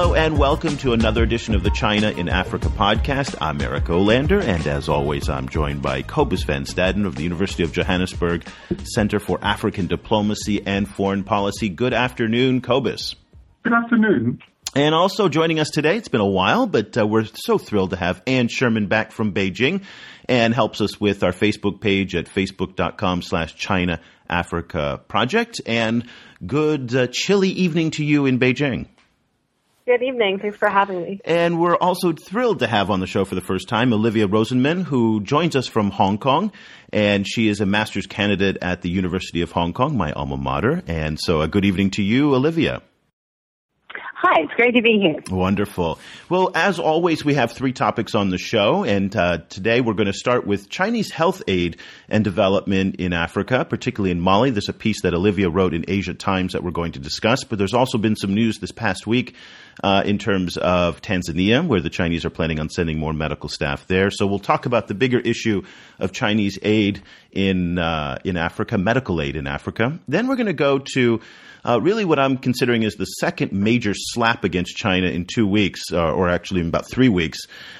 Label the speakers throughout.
Speaker 1: Hello and welcome to another edition of the China in Africa podcast. I'm Eric Olander, and as always, I'm joined by Cobus Van Staden of the University of Johannesburg Center for African Diplomacy and Foreign Policy. Good afternoon, Cobus.
Speaker 2: Good afternoon.
Speaker 1: And also joining us today, it's been a while, but uh, we're so thrilled to have Anne Sherman back from Beijing. and helps us with our Facebook page at facebook.com slash China Africa Project. And good uh, chilly evening to you in Beijing.
Speaker 3: Good evening. Thanks for having me.
Speaker 1: And we're also thrilled to have on the show for the first time Olivia Rosenman, who joins us from Hong Kong. And she is a master's candidate at the University of Hong Kong, my alma mater. And so a good evening to you, Olivia.
Speaker 4: Hi, it's great to be here.
Speaker 1: Wonderful. Well, as always, we have three topics on the show, and uh, today we're going to start with Chinese health aid and development in Africa, particularly in Mali. There's a piece that Olivia wrote in Asia Times that we're going to discuss, but there's also been some news this past week uh, in terms of Tanzania, where the Chinese are planning on sending more medical staff there. So we'll talk about the bigger issue of Chinese aid in uh, in Africa, medical aid in Africa. Then we're going to go to uh, really what I'm considering is the second major slap against China in two weeks, uh, or actually in about three weeks.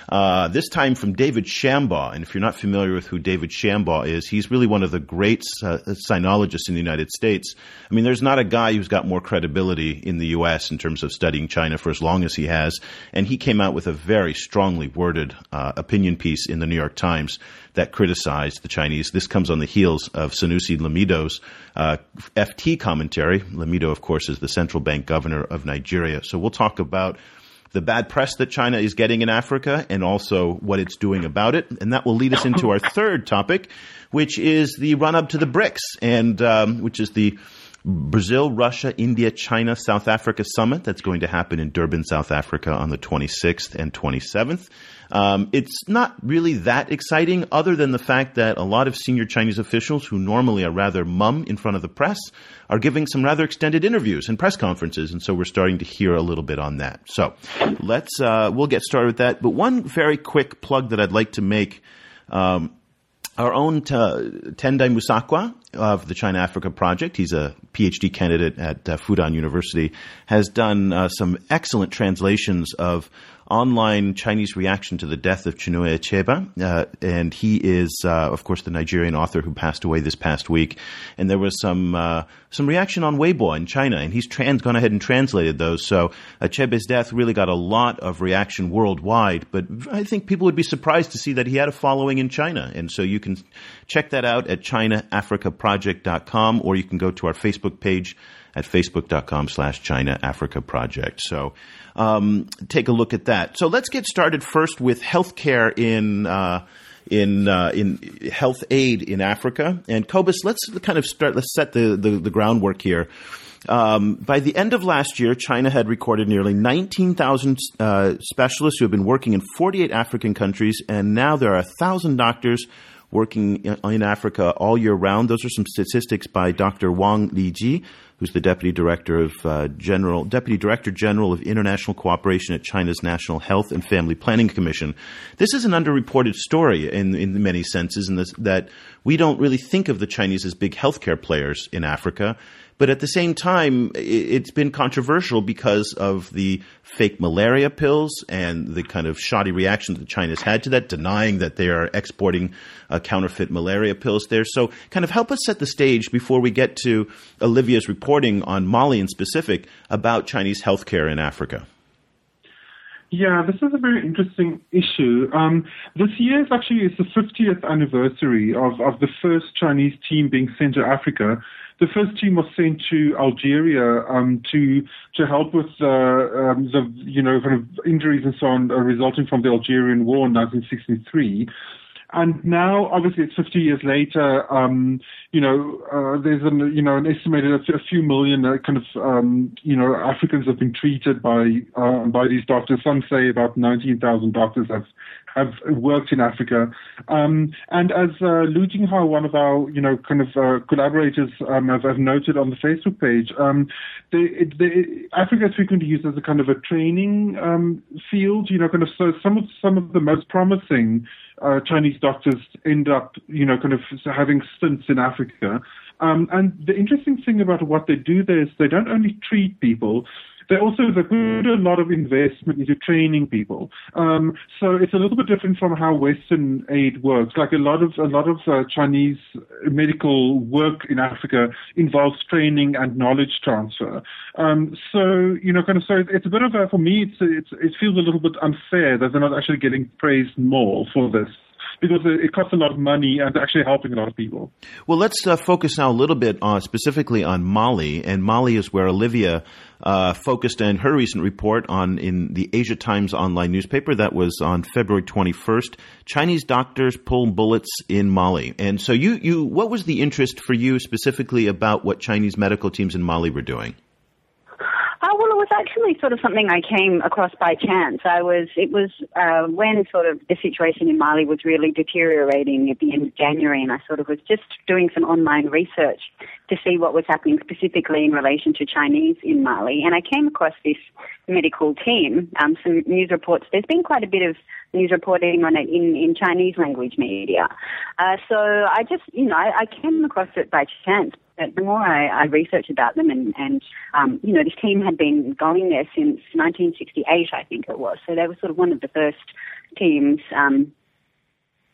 Speaker 1: Uh, this time from David Shambaugh. And if you're not familiar with who David Shambaugh is, he's really one of the great uh, sinologists in the United States. I mean, there's not a guy who's got more credibility in the U.S. in terms of studying China for as long as he has. And he came out with a very strongly worded uh, opinion piece in the New York Times that criticized the Chinese. This comes on the heels of Sanusi Lamido's uh, FT commentary. Lamido, of course, is the central bank governor of Nigeria. So we'll talk about the bad press that China is getting in Africa and also what it's doing about it. And that will lead us into our third topic, which is the run up to the BRICS and um, which is the Brazil, Russia, India, China, South Africa summit that's going to happen in Durban, South Africa on the 26th and 27th. Um, it's not really that exciting, other than the fact that a lot of senior Chinese officials who normally are rather mum in front of the press are giving some rather extended interviews and press conferences, and so we're starting to hear a little bit on that. So let's uh, we'll get started with that. But one very quick plug that I'd like to make. Um, our own Tendai Musakwa of the China Africa Project, he's a PhD candidate at uh, Fudan University, has done uh, some excellent translations of online Chinese reaction to the death of Chinua Achebe. Uh, and he is, uh, of course, the Nigerian author who passed away this past week. And there was some, uh, some reaction on Weibo in China, and he's trans- gone ahead and translated those. So Achebe's death really got a lot of reaction worldwide, but I think people would be surprised to see that he had a following in China. And so you can check that out at ChinaAfricaProject.com, or you can go to our Facebook page at facebook.com slash China Africa Project. So um, take a look at that. So let's get started first with healthcare in uh, in uh, in health aid in Africa. And Cobus, let's kind of start. Let's set the the, the groundwork here. Um, by the end of last year, China had recorded nearly 19,000 uh, specialists who have been working in 48 African countries, and now there are 1,000 doctors working in Africa all year round. Those are some statistics by Dr. Wang Liji, who's the deputy director of uh, general deputy director general of international cooperation at China's National Health and Family Planning Commission. This is an underreported story in in many senses, in this, that we don't really think of the Chinese as big healthcare players in Africa. But at the same time, it's been controversial because of the fake malaria pills and the kind of shoddy reaction that China's had to that, denying that they are exporting uh, counterfeit malaria pills there. So, kind of help us set the stage before we get to Olivia's reporting on Mali in specific about Chinese healthcare in Africa.
Speaker 2: Yeah, this is a very interesting issue. Um, this year is actually is the 50th anniversary of, of the first Chinese team being sent to Africa the first team was sent to Algeria um, to to help with uh, um, the you know kind of injuries and so on resulting from the Algerian War in 1963. And now, obviously, it's 50 years later. Um, you know, uh, there's an you know an estimated a, few million uh, kind of um, you know Africans have been treated by uh, by these doctors. Some say about 19,000 doctors have have worked in Africa. Um, and as uh, Lu Jinghao, one of our, you know, kind of uh, collaborators, um, have, noted on the Facebook page, um, they, they, Africa is frequently used as a kind of a training um, field. You know, kind of so some of some of the most promising uh, Chinese doctors end up, you know, kind of having stints in Africa. Um, and the interesting thing about what they do there is they don't only treat people, they also put a lot of investment into training people. Um, so it's a little bit different from how Western aid works. Like a lot of a lot of uh, Chinese medical work in Africa involves training and knowledge transfer. Um, so you know, kind of so it's a bit of a for me, it's, it's it feels a little bit unfair that they're not actually getting praised more for this because it costs a lot of money and actually helping a lot of people.
Speaker 1: Well, let's uh, focus now a little bit on specifically on Mali, and Mali is where Olivia uh, focused in her recent report on in the Asia Times online newspaper that was on February 21st. Chinese doctors pull bullets in Mali, and so you you what was the interest for you specifically about what Chinese medical teams in Mali were doing?
Speaker 4: Oh, well, it was actually sort of something I came across by chance. I was, it was uh, when sort of the situation in Mali was really deteriorating at the end of January, and I sort of was just doing some online research to see what was happening specifically in relation to Chinese in Mali. And I came across this medical team, um, some news reports. There's been quite a bit of news reporting on it in, in Chinese language media. Uh, so I just, you know, I, I came across it by chance. But the more I, I researched about them, and, and um, you know, this team had been going there since 1968, I think it was. So they were sort of one of the first teams um,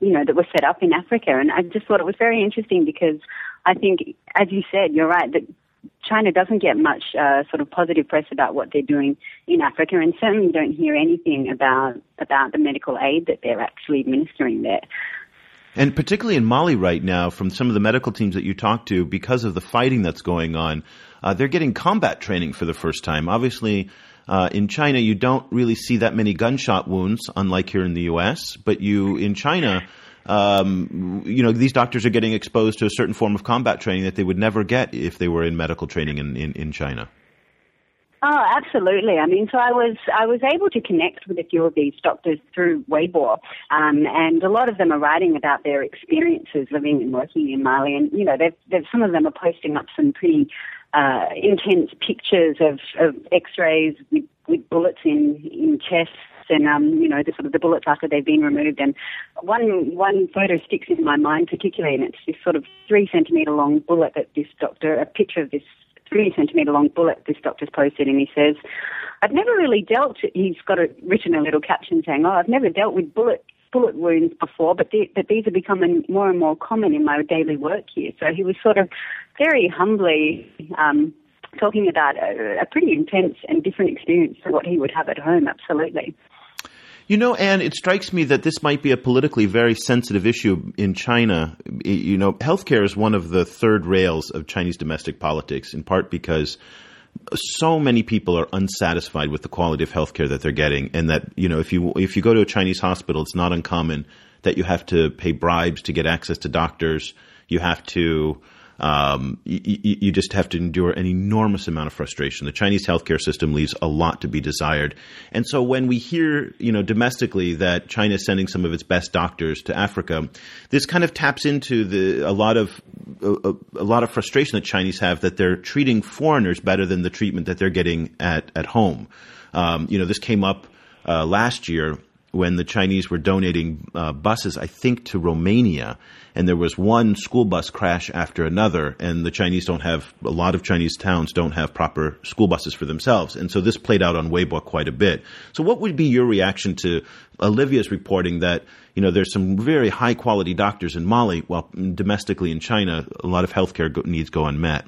Speaker 4: you know, that were set up in Africa. And I just thought it was very interesting because I think, as you said, you're right, that China doesn't get much uh, sort of positive press about what they're doing in Africa, and certainly don't hear anything about about the medical aid that they're actually administering there.
Speaker 1: And particularly in Mali right now, from some of the medical teams that you talk to, because of the fighting that's going on, uh, they're getting combat training for the first time. Obviously, uh, in China, you don't really see that many gunshot wounds, unlike here in the U.S. But you in China um, you know, these doctors are getting exposed to a certain form of combat training that they would never get if they were in medical training in, in, in China.
Speaker 4: Oh, absolutely. I mean, so I was I was able to connect with a few of these doctors through Weibo, um, and a lot of them are writing about their experiences living and working in Mali. And you know, they've, they've some of them are posting up some pretty uh, intense pictures of, of X-rays with, with bullets in in chests and um, you know the sort of the bullets after they've been removed. And one one photo sticks in my mind particularly, and it's this sort of three centimeter long bullet that this doctor, a picture of this three centimeter long bullet this doctor's posted, and he says, "I've never really dealt." He's got a, written a little caption saying, "Oh, I've never dealt with bullet." Bullet wounds before, but, the, but these are becoming more and more common in my daily work here. So he was sort of very humbly um, talking about a, a pretty intense and different experience to what he would have at home. Absolutely.
Speaker 1: You know, Anne, it strikes me that this might be a politically very sensitive issue in China. You know, healthcare is one of the third rails of Chinese domestic politics, in part because so many people are unsatisfied with the quality of healthcare that they're getting, and that you know, if you if you go to a Chinese hospital, it's not uncommon that you have to pay bribes to get access to doctors. You have to um, you, you, just have to endure an enormous amount of frustration. The Chinese healthcare system leaves a lot to be desired. And so when we hear, you know, domestically that China is sending some of its best doctors to Africa, this kind of taps into the, a lot of, a, a lot of frustration that Chinese have that they're treating foreigners better than the treatment that they're getting at, at home. Um, you know, this came up, uh, last year when the Chinese were donating uh, buses, I think, to Romania, and there was one school bus crash after another, and the Chinese don't have a lot of Chinese towns don't have proper school buses for themselves, and so this played out on Weibo quite a bit. So, what would be your reaction to Olivia's reporting that you know there's some very high quality doctors in Mali, while domestically in China, a lot of healthcare needs go unmet?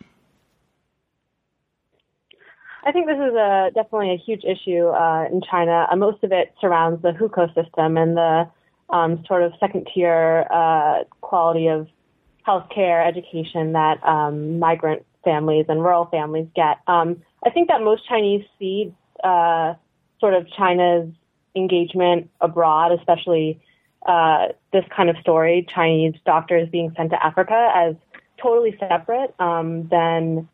Speaker 3: I think this is a definitely a huge issue uh, in China. Uh, most of it surrounds the hukou system and the um, sort of second tier uh, quality of healthcare education that um, migrant families and rural families get. Um, I think that most Chinese see uh, sort of China's engagement abroad, especially uh, this kind of story, Chinese doctors being sent to Africa, as totally separate um, than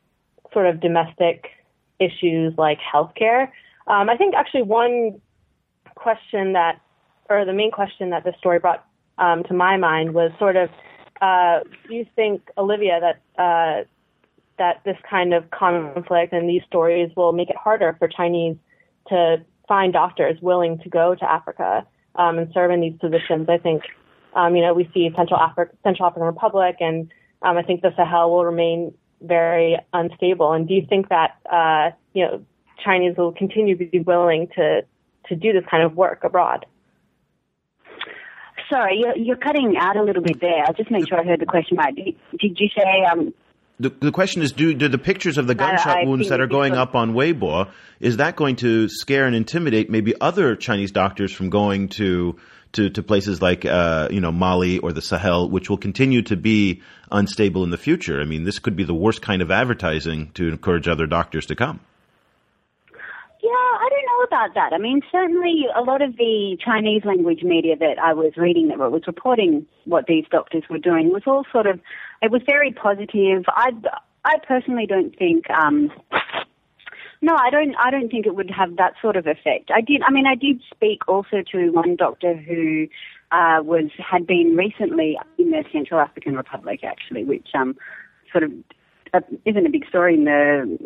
Speaker 3: sort of domestic issues like healthcare. Um, I think actually one question that, or the main question that this story brought um, to my mind was sort of, uh, do you think, Olivia, that uh, that this kind of conflict and these stories will make it harder for Chinese to find doctors willing to go to Africa um, and serve in these positions? I think, um, you know, we see Central Central African Republic, and um, I think the Sahel will remain very unstable. And do you think that uh, you know Chinese will continue to be willing to to do this kind of work abroad.
Speaker 4: Sorry, you're, you're cutting out a little bit there. I'll just make sure I heard the question right. Did, did you say um,
Speaker 1: the, the question is, do, do the pictures of the gunshot
Speaker 4: I
Speaker 1: wounds that are going
Speaker 4: because-
Speaker 1: up on Weibo, is that going to scare and intimidate maybe other Chinese doctors from going to, to, to places like, uh, you know, Mali or the Sahel, which will continue to be unstable in the future? I mean, this could be the worst kind of advertising to encourage other doctors to come.
Speaker 4: Yeah, I don't know about that. I mean, certainly a lot of the Chinese language media that I was reading that was reporting what these doctors were doing was all sort of, it was very positive. I, I personally don't think, um, no, I don't. I don't think it would have that sort of effect. I did. I mean, I did speak also to one doctor who uh, was had been recently in the Central African Republic, actually, which um, sort of uh, isn't a big story in the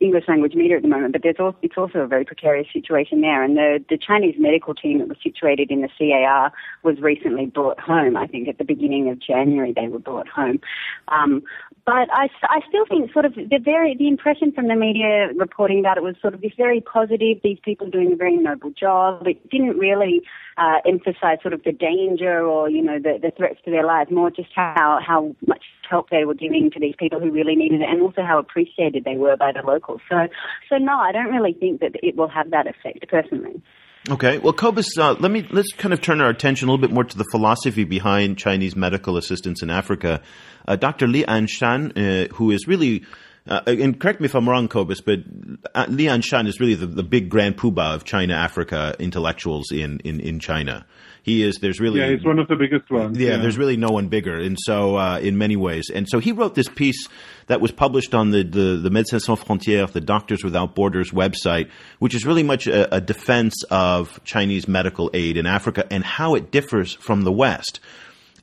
Speaker 4: English language media at the moment, but there's also, it's also a very precarious situation there. And the, the Chinese medical team that was situated in the CAR was recently brought home. I think at the beginning of January they were brought home. Um, but I, I still think sort of the very the impression from the media reporting about it was sort of this very positive. These people doing a very noble job. It didn't really uh, emphasize sort of the danger or you know the, the threats to their lives. More just how how much help they were giving to these people who really needed it, and also how appreciated they were by the locals. So so no, I don't really think that it will have that effect personally.
Speaker 1: Okay. Well, Cobus, uh, let me let's kind of turn our attention a little bit more to the philosophy behind Chinese medical assistance in Africa. Uh, Dr. Li Anshan, uh, who is really uh, and correct me if I'm wrong, Cobus, but uh, Li Anshan is really the, the big grand poobah of China Africa intellectuals in, in, in China. He is. There's really
Speaker 2: Yeah, he's one of the biggest ones.
Speaker 1: yeah, there's really no one bigger, and so uh, in many ways, and so he wrote this piece that was published on the the, the Médecins Sans Frontières, the Doctors Without Borders website, which is really much a, a defense of Chinese medical aid in Africa and how it differs from the West.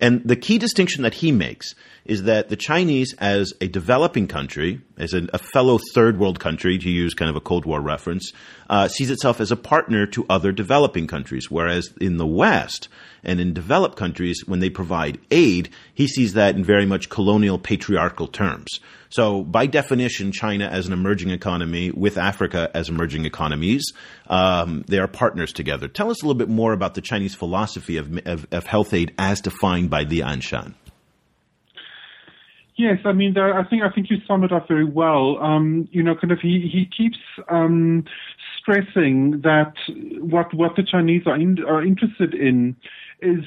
Speaker 1: And the key distinction that he makes is that the Chinese, as a developing country, as a, a fellow third world country, to use kind of a Cold War reference, uh, sees itself as a partner to other developing countries. Whereas in the West and in developed countries, when they provide aid, he sees that in very much colonial patriarchal terms. So, by definition, China as an emerging economy with Africa as emerging economies, um, they are partners together. Tell us a little bit more about the Chinese philosophy of, of, of health aid as defined by Li Anshan.
Speaker 2: Yes, I mean, I think I think you sum it up very well. Um, you know, kind of he he keeps um, stressing that what what the Chinese are in, are interested in is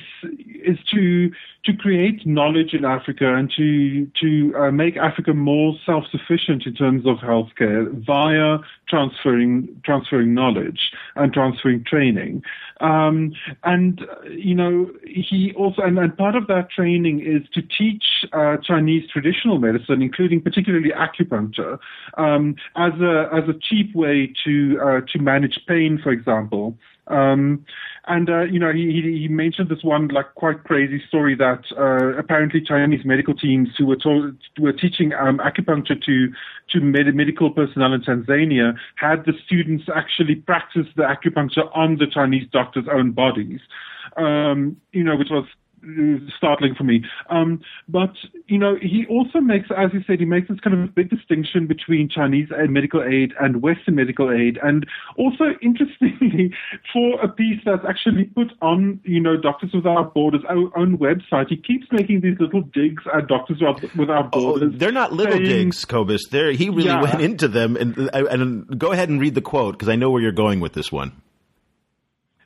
Speaker 2: is to to create knowledge in Africa and to to uh, make Africa more self sufficient in terms of healthcare via transferring transferring knowledge and transferring training. Um, and uh, you know he also and, and part of that training is to teach uh, Chinese traditional medicine, including particularly acupuncture, um, as a as a cheap way to uh, to manage pain, for example. Um, and uh, you know, he, he mentioned this one like quite crazy story that uh, apparently Chinese medical teams who were told, were teaching um, acupuncture to to med- medical personnel in Tanzania had the students actually practice the acupuncture on the Chinese doctors' own bodies. Um, you know, which was startling for me. Um, but you know, he also makes, as you said, he makes this kind of big distinction between Chinese medical aid and Western medical aid, and also interestingly, for a piece that's actually put on, you know, Doctors Without Borders own website, he keeps making these little digs at Doctors Without Borders.
Speaker 1: Oh, they're not little
Speaker 2: saying,
Speaker 1: digs, Cobus. They're, he really
Speaker 2: Yeah.
Speaker 1: went into them, and, and go ahead and read the quote because I know where you're going with this one.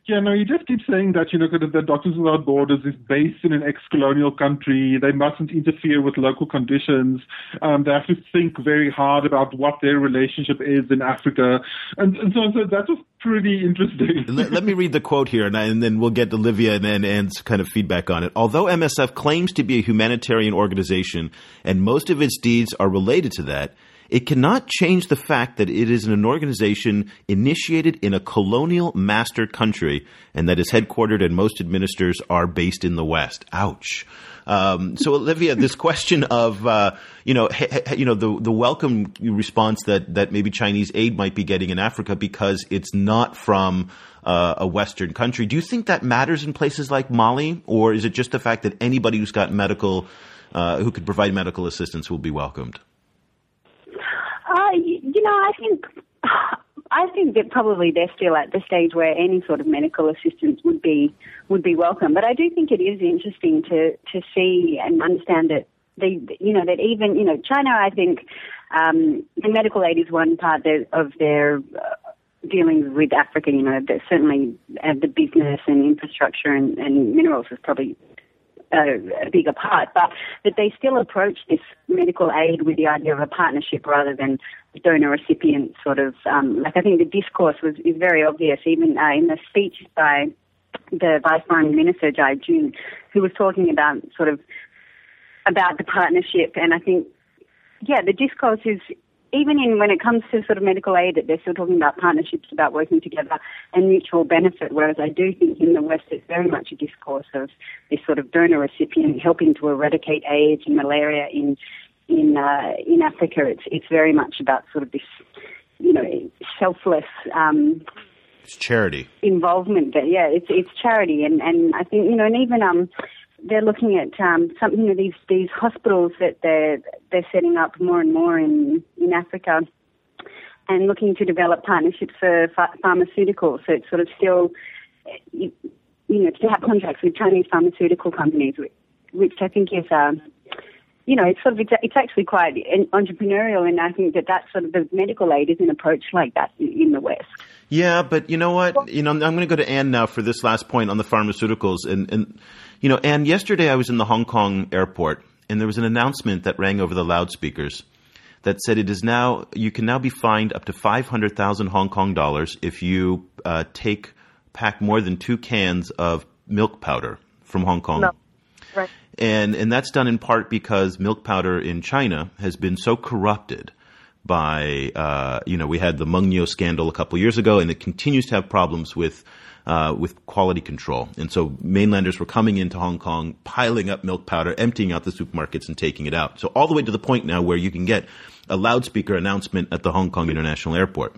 Speaker 2: Yeah, no, you just keep saying that, you know, that Doctors Without Borders is based in an ex-colonial country. They mustn't interfere with local conditions. Um, they have to think very hard about what their relationship is in Africa. And, and so, so that was pretty interesting.
Speaker 1: let, let me read the quote here, and, I, and then we'll get Olivia and, and Anne's kind of feedback on it. Although MSF claims to be a humanitarian organization, and most of its deeds are related to that, it cannot change the fact that it is an organization initiated in a colonial master country and that is headquartered and most administrators are based in the West. Ouch. Um, so, Olivia, this question of uh, you know you know the the welcome response that that maybe Chinese aid might be getting in Africa because it's not from uh, a Western country. Do you think that matters in places like Mali, or is it just the fact that anybody who's got medical uh, who could provide medical assistance will be welcomed?
Speaker 4: You, know, I think I think that probably they're still at the stage where any sort of medical assistance would be would be welcome. But I do think it is interesting to to see and understand that they, you know, that even you know China. I think um, the medical aid is one part of their uh, dealings with Africa. You know, certainly uh, the business and infrastructure and, and minerals is probably a, a bigger part, but that they still approach this medical aid with the idea of a partnership rather than donor recipient sort of. Um, like I think the discourse was is very obvious, even uh, in the speech by the Vice Prime Minister Jai Jun, who was talking about sort of about the partnership, and I think yeah, the discourse is even in when it comes to sort of medical aid, that they're still talking about partnerships, about working together and mutual benefit. Whereas I do think in the West, it's very much a discourse of this sort of donor recipient helping to eradicate AIDS and malaria in in uh, in Africa. It's it's very much about sort of this, you know, selfless. Um,
Speaker 1: it's charity
Speaker 4: involvement. There. Yeah, it's it's charity, and and I think you know, and even um they're looking at um, some, you know, these these hospitals that they're they're setting up more and more in in Africa, and looking to develop partnerships for ph- pharmaceuticals. So it's sort of still, you, you know, to have contracts with Chinese pharmaceutical companies, which I think is. Uh, you know, it's sort of it's actually quite entrepreneurial, and I think that that sort of the medical aid is an approach like that in the West.
Speaker 1: Yeah, but you know what? You know, I'm going to go to Anne now for this last point on the pharmaceuticals, and and you know, and yesterday I was in the Hong Kong airport and there was an announcement that rang over the loudspeakers that said it is now you can now be fined up to 500,000 Hong Kong dollars if you uh, take pack more than 2 cans of milk powder from Hong Kong.
Speaker 3: No. Right.
Speaker 1: And and that's done in part because milk powder in China has been so corrupted by uh, you know we had the Mengniu scandal a couple years ago, and it continues to have problems with uh, with quality control. And so mainlanders were coming into Hong Kong, piling up milk powder, emptying out the supermarkets, and taking it out. So all the way to the point now where you can get a loudspeaker announcement at the Hong Kong International Airport.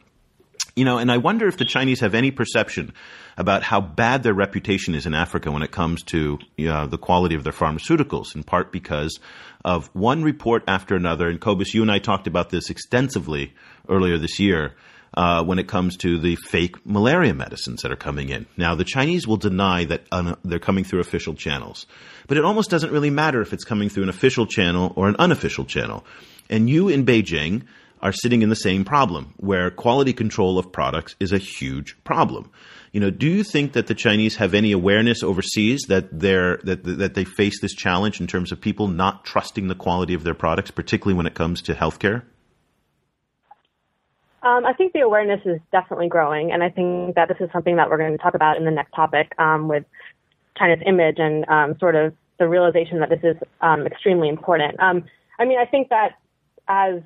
Speaker 1: You know, and I wonder if the Chinese have any perception about how bad their reputation is in Africa when it comes to uh, the quality of their pharmaceuticals, in part because of one report after another. And Cobus, you and I talked about this extensively earlier this year uh, when it comes to the fake malaria medicines that are coming in. Now, the Chinese will deny that un- they're coming through official channels, but it almost doesn't really matter if it's coming through an official channel or an unofficial channel. And you in Beijing are sitting in the same problem where quality control of products is a huge problem. You know, do you think that the Chinese have any awareness overseas that they're that that they face this challenge in terms of people not trusting the quality of their products, particularly when it comes to healthcare?
Speaker 3: Um, I think the awareness is definitely growing, and I think that this is something that we're going to talk about in the next topic um, with China's image and um, sort of the realization that this is um, extremely important. Um, I mean, I think that as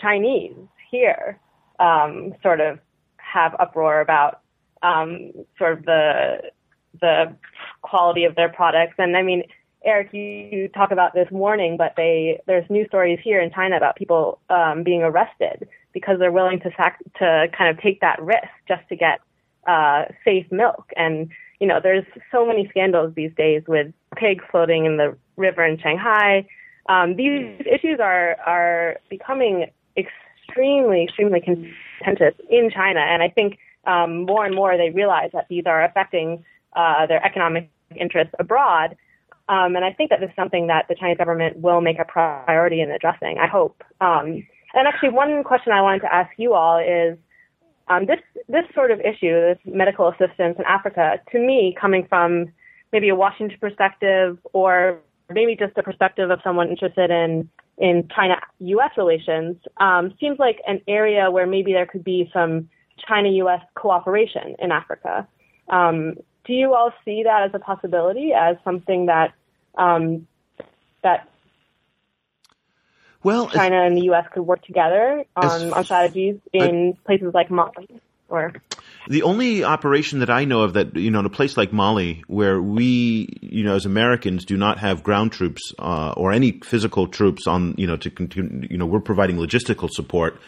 Speaker 3: Chinese here um, sort of have uproar about sort of the the quality of their products, and I mean, Eric, you, you talk about this warning, but they there's news stories here in China about people being arrested because they're willing to sac- to kind of take that risk just to get uh, safe milk. And you know, there's so many scandals these days with pigs floating in the river in Shanghai. Um, these issues are are becoming extremely, extremely contentious in China, and I think um, more and more they realize that these are affecting uh, their economic interests abroad. Um, and I think that this is something that the Chinese government will make a priority in addressing. I hope. Um, and actually, one question I wanted to ask you all is um, this this sort of issue, this medical assistance in Africa, to me, coming from maybe a Washington perspective or maybe just a perspective of someone interested in in China-U.S. relations, um, seems like an area where maybe there could be some China-U.S. cooperation in Africa. Um, do you all see that as a possibility, as something that um, that
Speaker 1: well,
Speaker 3: China and the U.S. could work together on, on strategies in places like Mali or.
Speaker 1: The only operation that I know of that, you know, in a place like Mali, where we, you know, as Americans do not have ground troops uh, or any physical troops on, you know, to continue, you know, we're providing logistical support.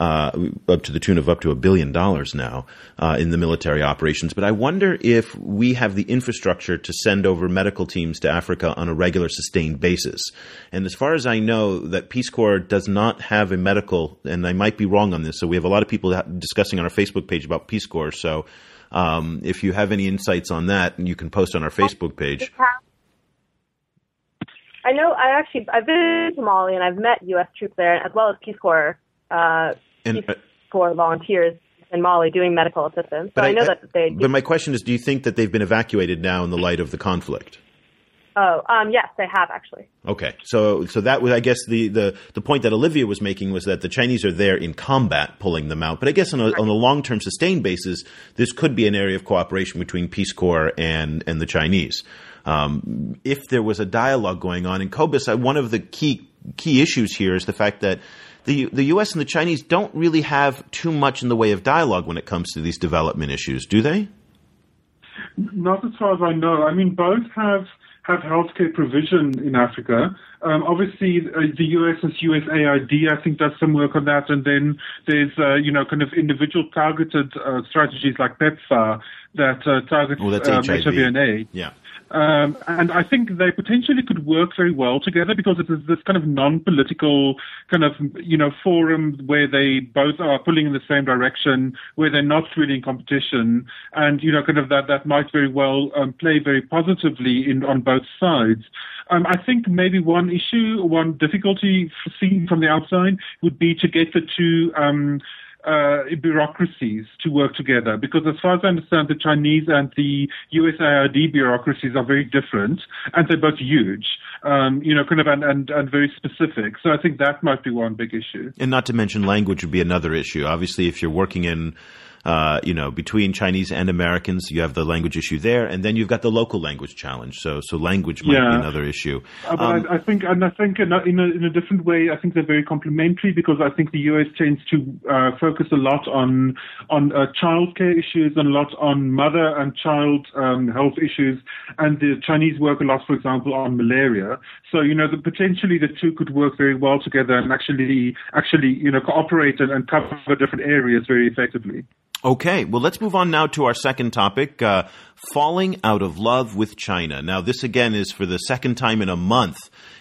Speaker 1: Uh, up to the tune of up to a billion dollars now uh, in the military operations. But I wonder if we have the infrastructure to send over medical teams to Africa on a regular, sustained basis. And as far as I know, that Peace Corps does not have a medical, and I might be wrong on this. So we have a lot of people discussing on our Facebook page about Peace Corps. So um, if you have any insights on that, you can post on our Facebook page.
Speaker 3: I know. I actually I've been to Mali and I've met U.S. troops there as well as Peace Corps uh, and, uh, Corps volunteers in Mali doing medical assistance. So I, I know I, that they.
Speaker 1: But my question is, do you think that they've been evacuated now in the light of the conflict?
Speaker 3: Oh, um, yes, they have actually.
Speaker 1: Okay, so so that was, I guess, the, the, the point that Olivia was making was that the Chinese are there in combat, pulling them out. But I guess on a, on a long term, sustained basis, this could be an area of cooperation between Peace Corps and and the Chinese. Um, if there was a dialogue going on in Cobus, uh, one of the key key issues here is the fact that the the U.S. and the Chinese don't really have too much in the way of dialogue when it comes to these development issues, do they?
Speaker 2: Not as far as I know. I mean, both have have healthcare provision in Africa. Um, obviously, uh, the US has USAID, I think, does some work on that. And then there's, uh, you know, kind of individual targeted uh, strategies like PEPFAR that uh, target
Speaker 1: well, um, HIV.
Speaker 2: HIV and AIDS.
Speaker 1: Yeah.
Speaker 2: Um, and I think they potentially could work very well together because it is this kind of non-political kind of, you know, forum where they both are pulling in the same direction, where they're not really in competition. And, you know, kind of that, that might very well um, play very positively in, on both sides. Um, I think maybe one issue, one difficulty seen from the outside would be to get the two, um, uh, bureaucracies to work together because as far as I understand, the Chinese and the USAID bureaucracies are very different and they're both huge, um, you know, kind of and, and, and very specific. So I think that might be one big issue.
Speaker 1: And not to mention language would be another issue. Obviously, if you're working in uh, you know, between Chinese and Americans, you have the language issue there, and then you've got the local language challenge. So, so language might
Speaker 2: yeah.
Speaker 1: be another issue.
Speaker 2: Uh, but um, I, I, think, and I think in a, in a, in a different way, I think they're very complementary because I think the US tends to uh, focus a lot on on uh, childcare issues and a lot on mother and child um, health issues, and the Chinese work a lot, for example, on malaria. So, you know, the, potentially the two could work very well together and actually actually you know cooperate and, and cover different areas very effectively.
Speaker 1: Okay, well, let's move on now to our second topic uh, falling out of love with China. Now, this again is for the second time in a month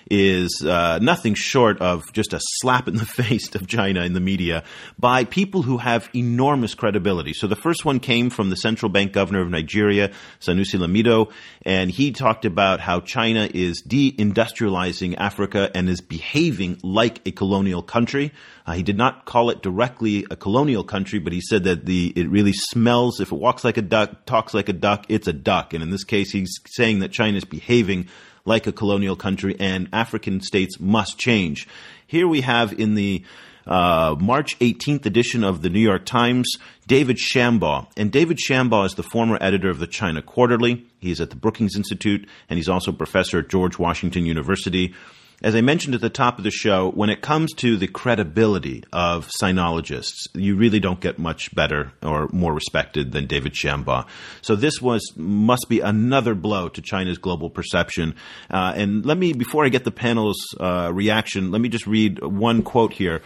Speaker 1: is uh, nothing short of just a slap in the face of China in the media by people who have enormous credibility. So the first one came from the central bank governor of Nigeria, Sanusi Lamido, and he talked about how China is deindustrializing Africa and is behaving like a colonial country. Uh, he did not call it directly a colonial country, but he said that the it really smells. If it walks like a duck, talks like a duck, it's a duck. And in this case, he's saying that China is behaving like a colonial country, and African states must change. Here we have in the uh, March 18th edition of the New York Times, David Shambaugh. And David Shambaugh is the former editor of the China Quarterly. He's at the Brookings Institute, and he's also a professor at George Washington University. As I mentioned at the top of the show, when it comes to the credibility of sinologists, you really don't get much better or more respected than David Shambaugh. So this was must be another blow to China's global perception. Uh, and let me, before I get the panel's uh, reaction, let me just read one quote here.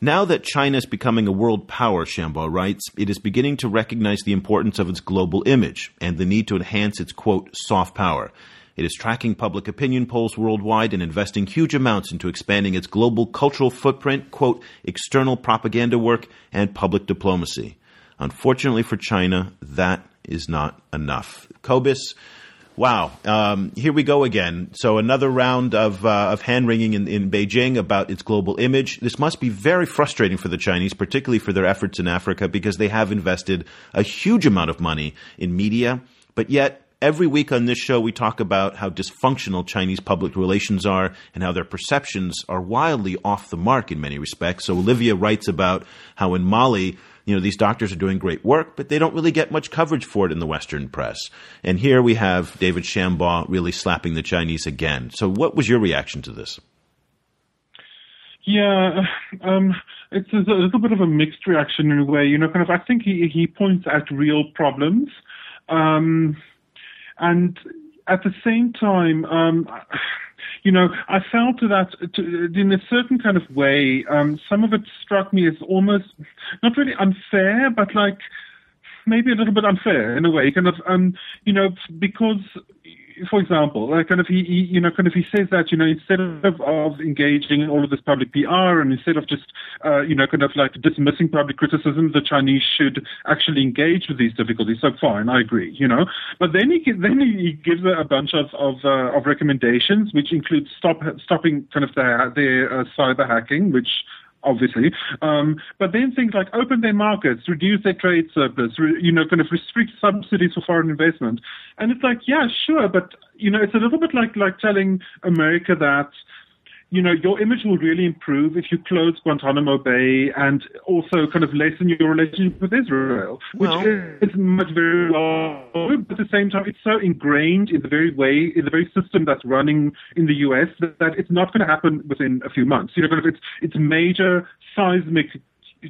Speaker 1: Now that China is becoming a world power, Shambaugh writes, it is beginning to recognize the importance of its global image and the need to enhance its quote soft power. It is tracking public opinion polls worldwide and investing huge amounts into expanding its global cultural footprint, quote, external propaganda work, and public diplomacy. Unfortunately for China, that is not enough. Cobus, wow, um, here we go again. So another round of, uh, of hand wringing in, in Beijing about its global image. This must be very frustrating for the Chinese, particularly for their efforts in Africa, because they have invested a huge amount of money in media, but yet Every week on this show, we talk about how dysfunctional Chinese public relations are and how their perceptions are wildly off the mark in many respects. So Olivia writes about how in Mali, you know, these doctors are doing great work, but they don't really get much coverage for it in the Western press. And here we have David Shambaugh really slapping the Chinese again. So what was your reaction to this?
Speaker 2: Yeah, um, it's a little bit of a mixed reaction in a way. You know, kind of, I think he, he points at real problems. Um, and at the same time, um, you know, I felt that in a certain kind of way, um, some of it struck me as almost not really unfair, but like maybe a little bit unfair in a way, kind of, um, you know, because for example, like kind of he, he, you know, kind of he says that you know instead of, of engaging in all of this public PR and instead of just uh, you know kind of like dismissing public criticism, the Chinese should actually engage with these difficulties. So fine, I agree, you know. But then he then he gives a bunch of of, uh, of recommendations, which include stop stopping kind of their their uh, cyber hacking, which obviously. Um, but then things like open their markets, reduce their trade surplus, re, you know, kind of restrict subsidies for foreign investment. And it's like, yeah, sure, but you know, it's a little bit like like telling America that you know, your image will really improve if you close Guantanamo Bay and also kind of lessen your relationship with Israel, which well, is much very well. But at the same time, it's so ingrained in the very way, in the very system that's running in the U.S. that, that it's not going to happen within a few months. You know, kind of it's it's major seismic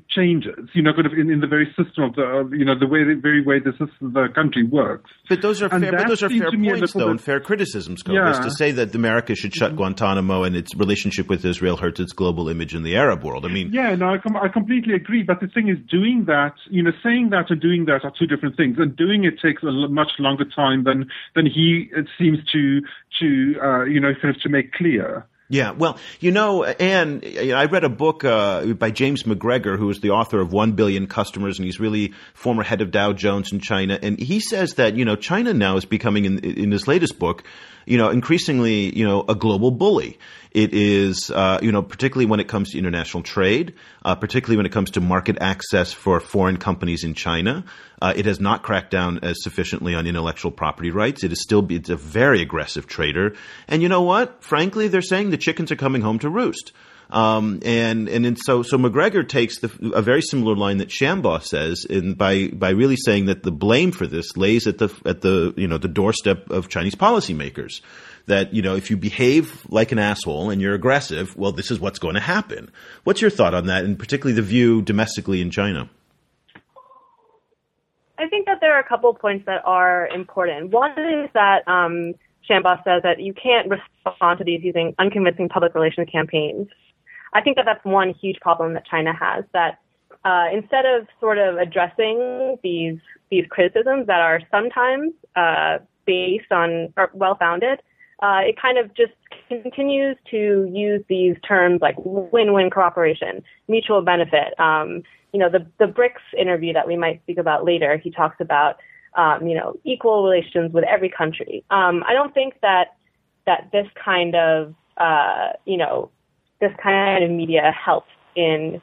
Speaker 2: changes, you know, kind of in, in the very system of the, you know, the way, the very way the system, the country works.
Speaker 1: But those are fair, but those are fair points, though, and fair criticisms, Cobus, yeah. to say that America should shut mm-hmm. Guantanamo and its relationship with Israel hurts its global image in the Arab world. I mean,
Speaker 2: yeah, no, I, com- I completely agree. But the thing is, doing that, you know, saying that and doing that are two different things, and doing it takes a l- much longer time than than he it seems to to uh, you know kind of to make clear.
Speaker 1: Yeah, well, you know, and I read a book uh, by James McGregor, who is the author of One Billion Customers, and he's really former head of Dow Jones in China. And he says that you know China now is becoming in, in his latest book you know, increasingly, you know, a global bully. It is, uh, you know, particularly when it comes to international trade, uh, particularly when it comes to market access for foreign companies in China. Uh, it has not cracked down as sufficiently on intellectual property rights. It is still, it's a very aggressive trader. And you know what? Frankly, they're saying the chickens are coming home to roost. Um, and and so so McGregor takes the, a very similar line that Shambaugh says, in, by by really saying that the blame for this lays at the at the you know the doorstep of Chinese policymakers. That you know if you behave like an asshole and you're aggressive, well, this is what's going to happen. What's your thought on that, and particularly the view domestically in China?
Speaker 3: I think that there are a couple points that are important. One is that um, says that you can't respond to these using unconvincing public relations campaigns. I think that that's one huge problem that China has. That uh, instead of sort of addressing these these criticisms that are sometimes uh, based on or well founded, uh, it kind of just continues to use these terms like win-win cooperation, mutual benefit. Um, you know, the the BRICS interview that we might speak about later, he talks about um, you know equal relations with every country. Um, I don't think that that this kind of uh, you know this kind of media helps in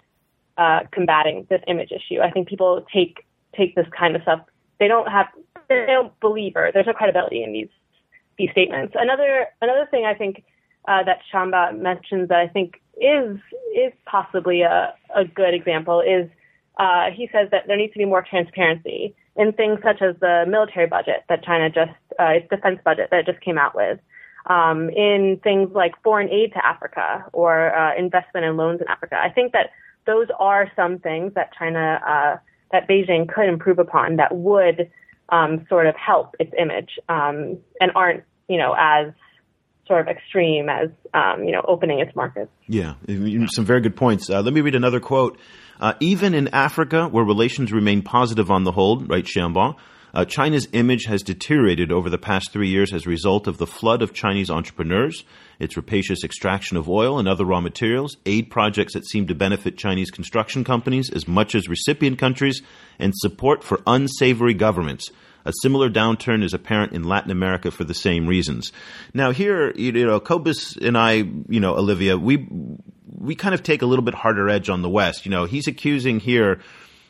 Speaker 3: uh, combating this image issue. I think people take take this kind of stuff. They don't have they don't believe or there's no credibility in these these statements. Another another thing I think uh, that Shambaugh mentions that I think is is possibly a, a good example is uh, he says that there needs to be more transparency in things such as the military budget that China just uh, its defense budget that it just came out with um, in things like foreign aid to Africa or uh, investment and loans in Africa. I think that those are some things that China, uh, that Beijing could improve upon that would um, sort of help its image um, and aren't, you know, as sort of extreme as, um, you know, opening its markets.
Speaker 1: Yeah, some very good points. Uh, let me read another quote. Uh, even in Africa, where relations remain positive on the whole, right, Shambaugh, uh, China's image has deteriorated over the past three years as a result of the flood of Chinese entrepreneurs, its rapacious extraction of oil and other raw materials, aid projects that seem to benefit Chinese construction companies as much as recipient countries, and support for unsavory governments. A similar downturn is apparent in Latin America for the same reasons. Now, here, you know, Cobus and I, you know, Olivia, we we kind of take a little bit harder edge on the West. You know, he's accusing here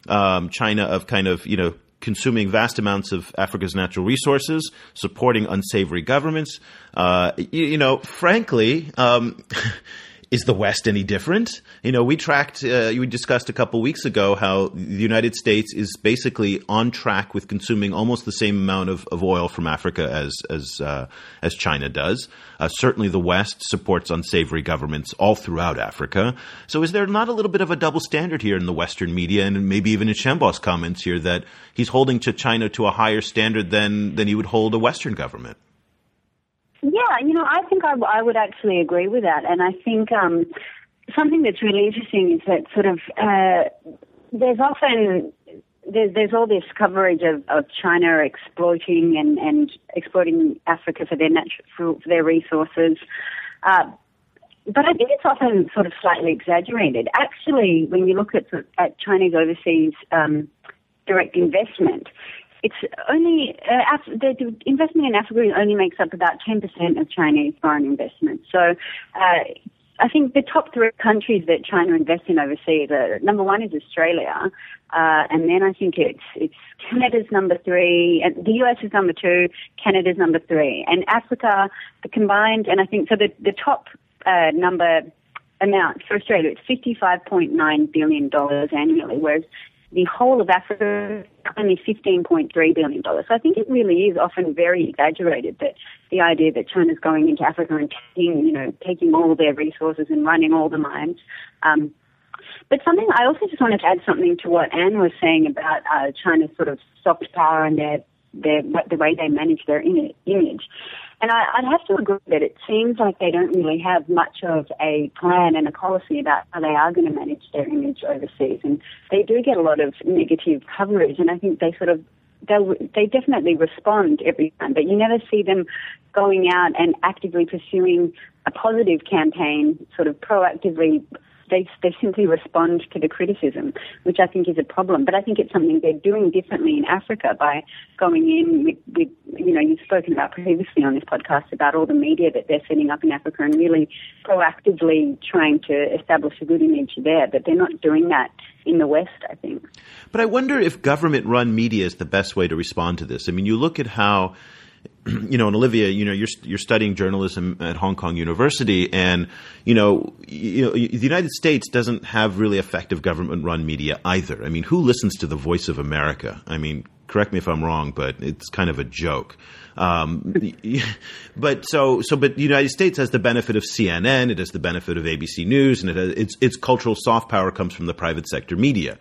Speaker 1: um, China of kind of, you know, consuming vast amounts of Africa's natural resources, supporting unsavory governments. Uh, you, you, know, frankly, um, is the West any different? You know, we tracked, uh, we discussed a couple weeks ago how the United States is basically on track with consuming almost the same amount of, of oil from Africa as as uh, as China does. Uh, certainly, the West supports unsavory governments all throughout Africa. So, is there not a little bit of a double standard here in the Western media, and maybe even in Shambaugh's comments here, that he's holding to China to a higher standard than than he would hold a Western government?
Speaker 4: Yeah, you know, I think I, I would actually agree with that, and I think um, something that's really interesting is that sort of uh, there's often there's, there's all this coverage of, of China exploiting and, and exploiting Africa for their natural for, for their resources. Uh, but I think it's often sort of slightly exaggerated. Actually, when you look at at Chinese overseas um, direct investment, it's only uh, the investment in Africa only makes up about 10% of Chinese foreign investment. So. Uh, I think the top three countries that China invests in overseas, uh, number one is Australia, uh, and then I think it's it's Canada's number three, and the US is number two, Canada's number three, and Africa, the combined, and I think so. The the top uh, number amount for Australia, it's fifty-five point nine billion dollars annually, whereas the whole of Africa only $15.3 billion. So I think it really is often very exaggerated that the idea that China's going into Africa and taking, you know, taking all their resources and running all the mines. Um, but something I also just wanted to add something to what Anne was saying about uh, China's sort of soft power and their their the way they manage their image. And I, I'd have to agree that it seems like they don't really have much of a plan and a policy about how they are going to manage their image overseas. And they do get a lot of negative coverage. And I think they sort of they they definitely respond every time, but you never see them going out and actively pursuing a positive campaign, sort of proactively they they simply respond to the criticism, which I think is a problem. But I think it's something they're doing differently in Africa by going in with, with you know you've spoken about previously on this podcast about all the media that they're setting up in Africa and really proactively trying to establish a good image there. But they're not doing that in the West, I think.
Speaker 1: But I wonder if government-run media is the best way to respond to this. I mean, you look at how you know, and Olivia, you know, you're you're studying journalism at Hong Kong University, and you know, you know, the United States doesn't have really effective government-run media either. I mean, who listens to the Voice of America? I mean, correct me if I'm wrong, but it's kind of a joke. Um, but so so, but the United States has the benefit of CNN, it has the benefit of ABC News, and it has, its its cultural soft power comes from the private sector media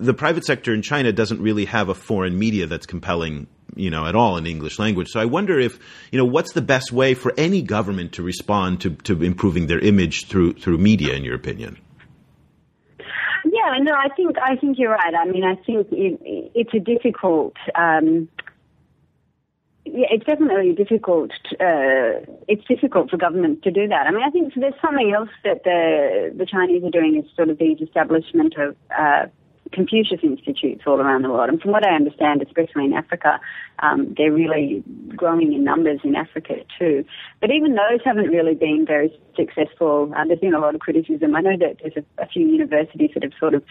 Speaker 1: the private sector in China doesn't really have a foreign media that's compelling, you know, at all in English language. So I wonder if, you know, what's the best way for any government to respond to, to improving their image through through media, in your opinion?
Speaker 4: Yeah, no, I think I think you're right. I mean, I think it, it's a difficult. Um, yeah, it's definitely difficult. Uh, it's difficult for governments to do that. I mean, I think there's something else that the the Chinese are doing is sort of the establishment of uh, Confucius Institutes all around the world. And from what I understand, especially in Africa, um, they're really growing in numbers in Africa too. But even those haven't really been very successful. Uh, there's been a lot of criticism. I know that there's a, a few universities that have sort of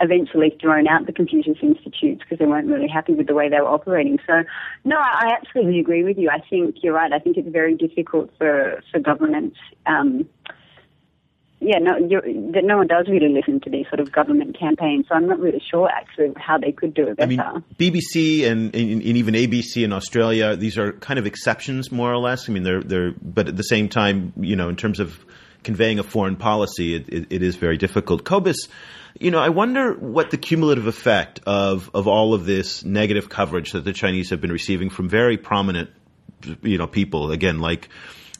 Speaker 4: eventually thrown out the Confucius Institutes because they weren't really happy with the way they were operating. So, no, I absolutely agree with you. I think you're right. I think it's very difficult for, for governments um, yeah, no, no one does really listen to these sort of government campaigns. So I'm not really sure actually how they could do it better.
Speaker 1: I mean, BBC and, and, and, even ABC in Australia, these are kind of exceptions more or less. I mean, they're they're, but at the same time, you know, in terms of conveying a foreign policy, it, it, it is very difficult. Cobus, you know, I wonder what the cumulative effect of of all of this negative coverage that the Chinese have been receiving from very prominent, you know, people again like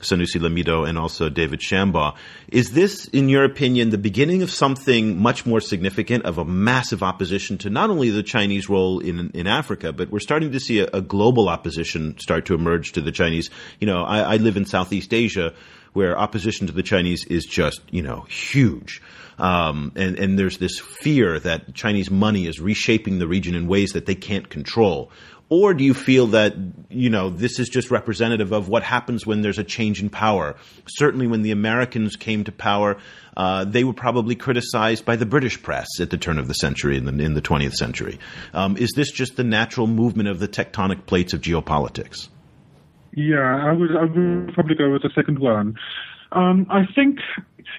Speaker 1: Sanusi Lamido and also David Shambaugh. Is this, in your opinion, the beginning of something much more significant of a massive opposition to not only the Chinese role in in Africa, but we're starting to see a, a global opposition start to emerge to the Chinese. You know, I, I live in Southeast Asia where opposition to the Chinese is just, you know, huge. Um, and, and there's this fear that Chinese money is reshaping the region in ways that they can't control. Or do you feel that, you know, this is just representative of what happens when there's a change in power? Certainly when the Americans came to power, uh, they were probably criticized by the British press at the turn of the century, in the, in the 20th century. Um, is this just the natural movement of the tectonic plates of geopolitics?
Speaker 2: Yeah, I would, I would probably go with the second one. Um, I think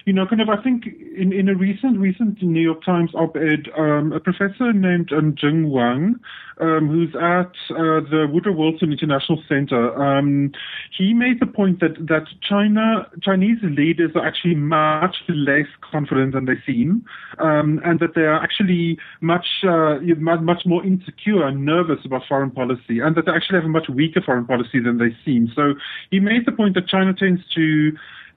Speaker 2: you know, kind of, I think in, in a recent recent New York Times op-ed, um, a professor named um, Jing Wang, um, who's at uh, the Woodrow Wilson International Center, um, he made the point that that China Chinese leaders are actually much less confident than they seem, um, and that they are actually much uh, much more insecure and nervous about foreign policy, and that they actually have a much weaker foreign policy than they seem. So he made the point that China tends to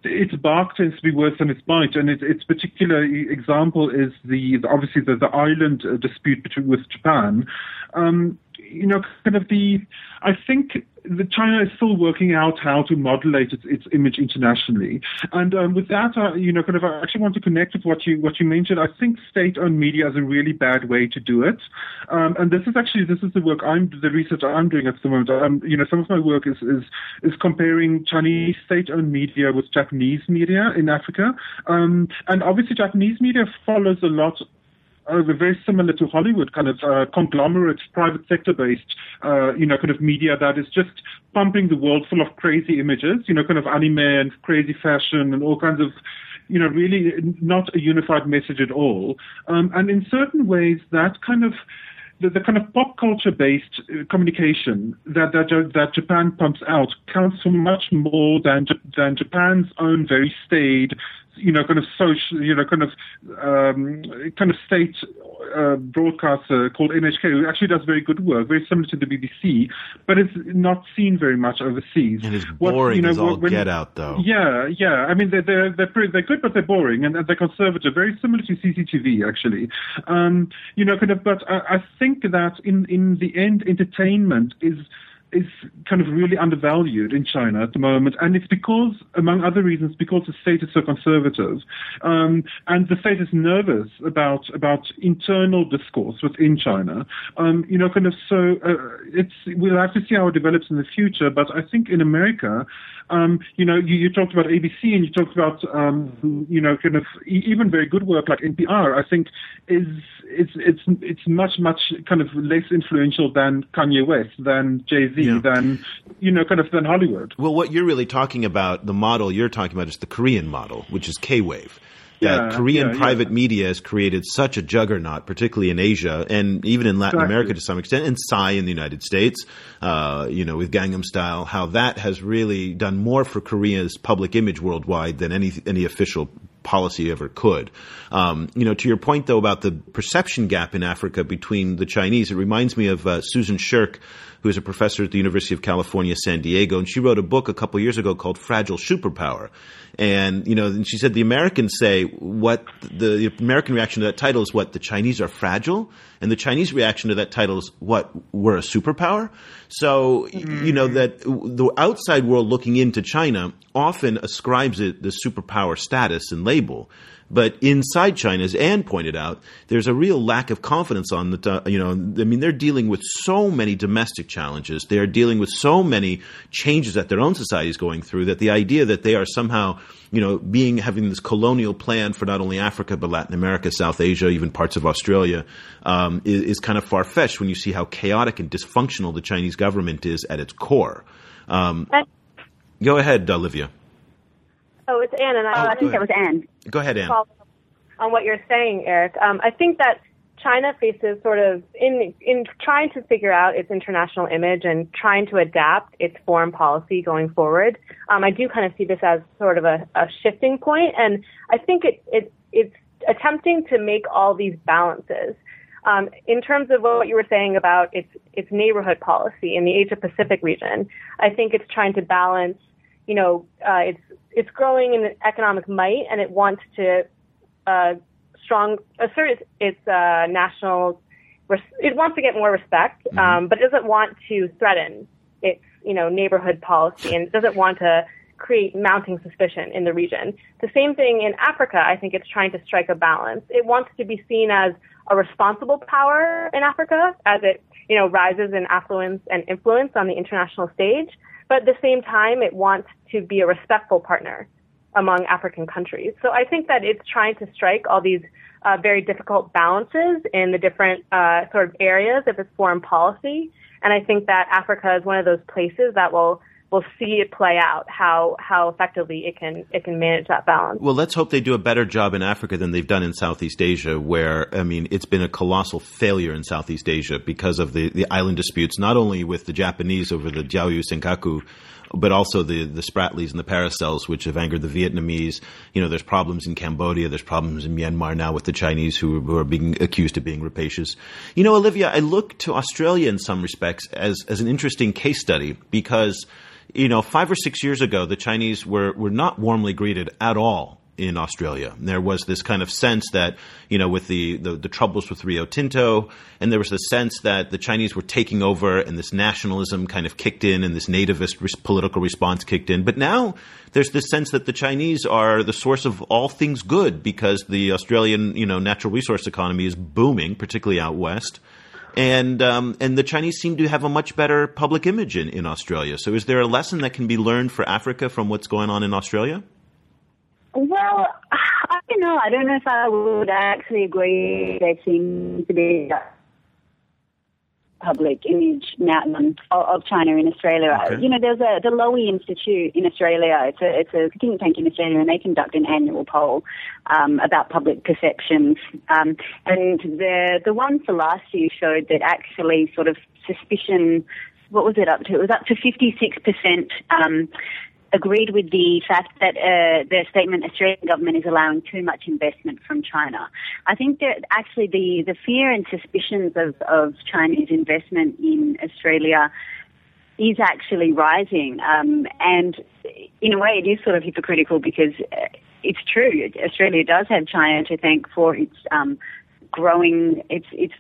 Speaker 2: its bark tends to be worse than its bite, and it, its particular example is the, obviously the, the island uh, dispute between with Japan. Um, you know, kind of the, I think the China is still working out how to modulate its, its image internationally. And um, with that, uh, you know, kind of, I actually want to connect with what you what you mentioned. I think state-owned media is a really bad way to do it. Um, and this is actually this is the work I'm the research I'm doing at the moment. Um, you know, some of my work is is is comparing Chinese state-owned media with Japanese media in Africa. Um, and obviously, Japanese media follows a lot uh, very similar to Hollywood, kind of uh, conglomerate, private sector based, uh, you know, kind of media that is just pumping the world full of crazy images, you know, kind of anime and crazy fashion and all kinds of, you know, really not a unified message at all. Um, and in certain ways, that kind of the, the, kind of pop culture based uh, communication that, that that Japan pumps out counts for much more than than Japan's own very staid you know, kind of social, you know, kind of um, kind of state uh, broadcaster called NHK, who actually does very good work, very similar to the BBC, but it's not seen very much overseas.
Speaker 1: And it's boring what, you know, as all when, get out, though.
Speaker 2: Yeah, yeah. I mean, they're they're they're, pretty, they're good, but they're boring, and, and they're conservative, very similar to CCTV, actually. Um, you know, kind of. But I, I think that in in the end, entertainment is is kind of really undervalued in China at the moment, and it's because, among other reasons, because the state is so conservative, um, and the state is nervous about about internal discourse within China. Um, you know, kind of so uh, it's we'll have to see how it develops in the future. But I think in America, um, you know, you, you, talked about ABC and you talked about, um, you know, kind of even very good work like NPR. I think is it's it's it's much much kind of less influential than Kanye West, than Jay Z, yeah. than you know, kind of than Hollywood.
Speaker 1: Well, what you're really talking about, the model you're talking about, is the Korean model, which is K Wave that yeah, Korean yeah, private media has created such a juggernaut, particularly in Asia and even in Latin exactly. America to some extent, and Psy in the United States, uh, you know, with Gangnam Style, how that has really done more for Korea's public image worldwide than any any official policy ever could. Um, you know, to your point though about the perception gap in Africa between the Chinese, it reminds me of uh, Susan Shirk, who is a professor at the University of California, San Diego, and she wrote a book a couple years ago called Fragile Superpower. And you know, and she said the Americans say what the, the American reaction to that title is what the Chinese are fragile, and the Chinese reaction to that title is what we're a superpower. So mm-hmm. you know that the outside world looking into China often ascribes it the superpower status and label. But inside China, as Anne pointed out, there's a real lack of confidence on the, you know, I mean, they're dealing with so many domestic challenges. They're dealing with so many changes that their own society is going through that the idea that they are somehow, you know, being, having this colonial plan for not only Africa, but Latin America, South Asia, even parts of Australia, um, is, is, kind of far fetched when you see how chaotic and dysfunctional the Chinese government is at its core. Um, go ahead, Olivia.
Speaker 3: Oh, it's Anne, and I,
Speaker 4: oh, I think that was Anne.
Speaker 1: Go ahead, Anne.
Speaker 3: On what you're saying, Eric, um, I think that China faces sort of in in trying to figure out its international image and trying to adapt its foreign policy going forward. Um, I do kind of see this as sort of a, a shifting point, and I think it, it it's attempting to make all these balances. Um, in terms of what you were saying about its its neighborhood policy in the Asia Pacific region, I think it's trying to balance, you know, uh, its it's growing in economic might and it wants to uh, strong assert its, its uh, national. It wants to get more respect, mm-hmm. um, but it doesn't want to threaten its you know neighborhood policy and it doesn't want to create mounting suspicion in the region. The same thing in Africa. I think it's trying to strike a balance. It wants to be seen as a responsible power in Africa as it you know rises in affluence and influence on the international stage but at the same time, it wants to be a respectful partner among African countries. So I think that it's trying to strike all these uh, very difficult balances in the different uh, sort of areas of its foreign policy. And I think that Africa is one of those places that will we'll see it play out how how effectively it can it can manage that balance.
Speaker 1: Well, let's hope they do a better job in Africa than they've done in Southeast Asia, where I mean it's been a colossal failure in Southeast Asia because of the, the island disputes, not only with the Japanese over the Diaoyu Senkaku but also the the Spratlys and the Paracels, which have angered the Vietnamese. You know, there's problems in Cambodia, there's problems in Myanmar now with the Chinese who, who are being accused of being rapacious. You know, Olivia, I look to Australia in some respects as as an interesting case study because you know, five or six years ago, the Chinese were, were not warmly greeted at all in Australia. There was this kind of sense that, you know, with the, the, the, troubles with Rio Tinto, and there was the sense that the Chinese were taking over and this nationalism kind of kicked in and this nativist res- political response kicked in. But now there's this sense that the Chinese are the source of all things good because the Australian, you know, natural resource economy is booming, particularly out west. And um, and the Chinese seem to have a much better public image in, in Australia. So, is there a lesson that can be learned for Africa from what's going on in Australia?
Speaker 4: Well, I don't know. I don't know if I would actually agree. There seems to be public image now um, of China in Australia. Okay. You know, there's a the Lowy Institute in Australia. It's a it's a think tank in Australia, and they conduct an annual poll um, about public perceptions. Um, and the the one for last year showed that actually sort of suspicion. What was it up to? It was up to 56% um, agreed with the fact that uh, the statement Australian government is allowing too much investment from China. I think that actually the, the fear and suspicions of, of Chinese investment in Australia is actually rising. Um, and in a way, it is sort of hypocritical because uh, it's true. Australia does have China to thank for its um, growing, its its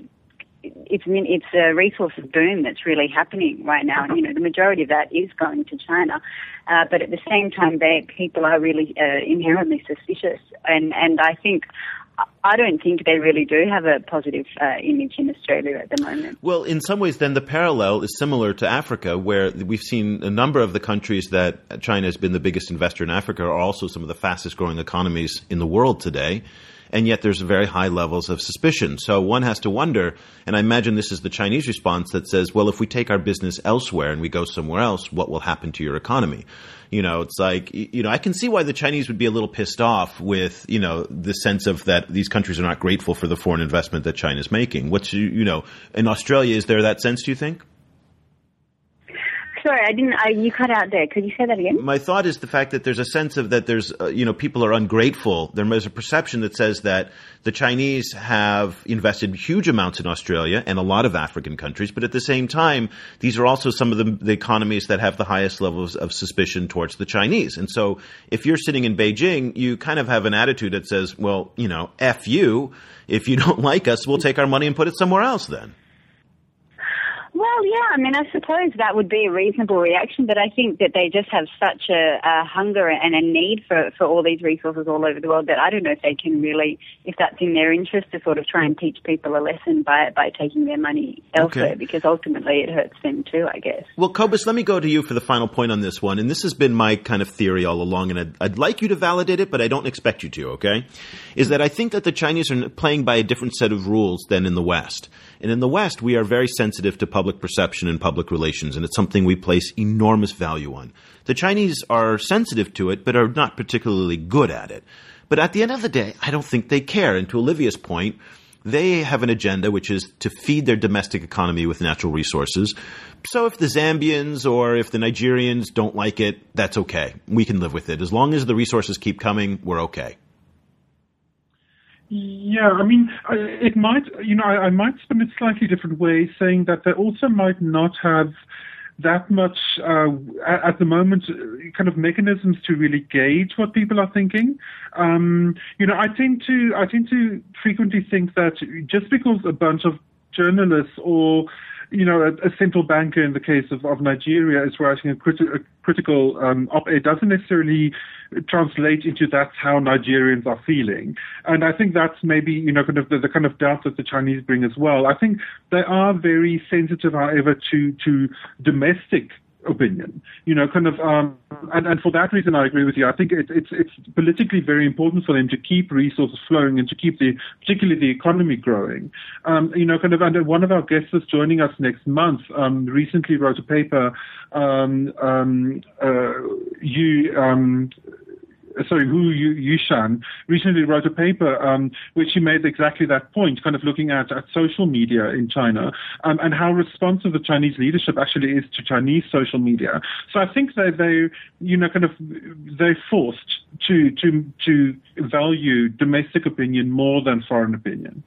Speaker 4: it's it's a resources boom that's really happening right now, and you know the majority of that is going to China. Uh, but at the same time, they, people are really uh, inherently suspicious, and and I think I don't think they really do have a positive uh, image in Australia at the moment.
Speaker 1: Well, in some ways, then the parallel is similar to Africa, where we've seen a number of the countries that China has been the biggest investor in Africa are also some of the fastest growing economies in the world today and yet there's very high levels of suspicion. So one has to wonder, and I imagine this is the Chinese response that says, well, if we take our business elsewhere and we go somewhere else, what will happen to your economy? You know, it's like, you know, I can see why the Chinese would be a little pissed off with, you know, the sense of that these countries are not grateful for the foreign investment that China's making. What's, you know, in Australia, is there that sense, do you think?
Speaker 4: Sorry, I didn't. I, you cut out there. Could you say that again?
Speaker 1: My thought is the fact that there's a sense of that there's, uh, you know, people are ungrateful. There's a perception that says that the Chinese have invested huge amounts in Australia and a lot of African countries, but at the same time, these are also some of the, the economies that have the highest levels of suspicion towards the Chinese. And so, if you're sitting in Beijing, you kind of have an attitude that says, well, you know, f you. If you don't like us, we'll take our money and put it somewhere else. Then.
Speaker 4: Well, yeah, I mean, I suppose that would be a reasonable reaction, but I think that they just have such a, a hunger and a need for, for all these resources all over the world that I don't know if they can really, if that's in their interest to sort of try and teach people a lesson by, by taking their money elsewhere, okay. because ultimately it hurts them too, I guess.
Speaker 1: Well, Cobus, let me go to you for the final point on this one, and this has been my kind of theory all along, and I'd, I'd like you to validate it, but I don't expect you to, okay? Is that I think that the Chinese are playing by a different set of rules than in the West. And in the West, we are very sensitive to public perception and public relations, and it's something we place enormous value on. The Chinese are sensitive to it, but are not particularly good at it. But at the end of the day, I don't think they care. And to Olivia's point, they have an agenda which is to feed their domestic economy with natural resources. So if the Zambians or if the Nigerians don't like it, that's okay. We can live with it. As long as the resources keep coming, we're okay.
Speaker 2: Yeah, I mean, it might, you know, I, I might spin it slightly different way, saying that they also might not have that much uh, at the moment kind of mechanisms to really gauge what people are thinking. Um, you know, I tend to I tend to frequently think that just because a bunch of journalists or you know, a, a, central banker in the case of, of Nigeria is writing a, criti- a critical um, op-ed doesn't necessarily translate into that's how Nigerians are feeling. And I think that's maybe, you know, kind of the, the kind of doubt that the Chinese bring as well. I think they are very sensitive, however, to, to domestic opinion. You know, kind of, um, and, and for that reason, I agree with you. I think it, it's it's politically very important for them to keep resources flowing and to keep the particularly the economy growing. Um, you know, kind of, and one of our guests is joining us next month. Um, recently wrote a paper. Um, um, uh, you um, sorry, Hu Yushan recently wrote a paper um, which he made exactly that point, kind of looking at, at social media in China um, and how responsive the Chinese leadership actually is to Chinese social media. So I think that they, you know, kind of they're forced to to to value domestic opinion more than foreign opinion.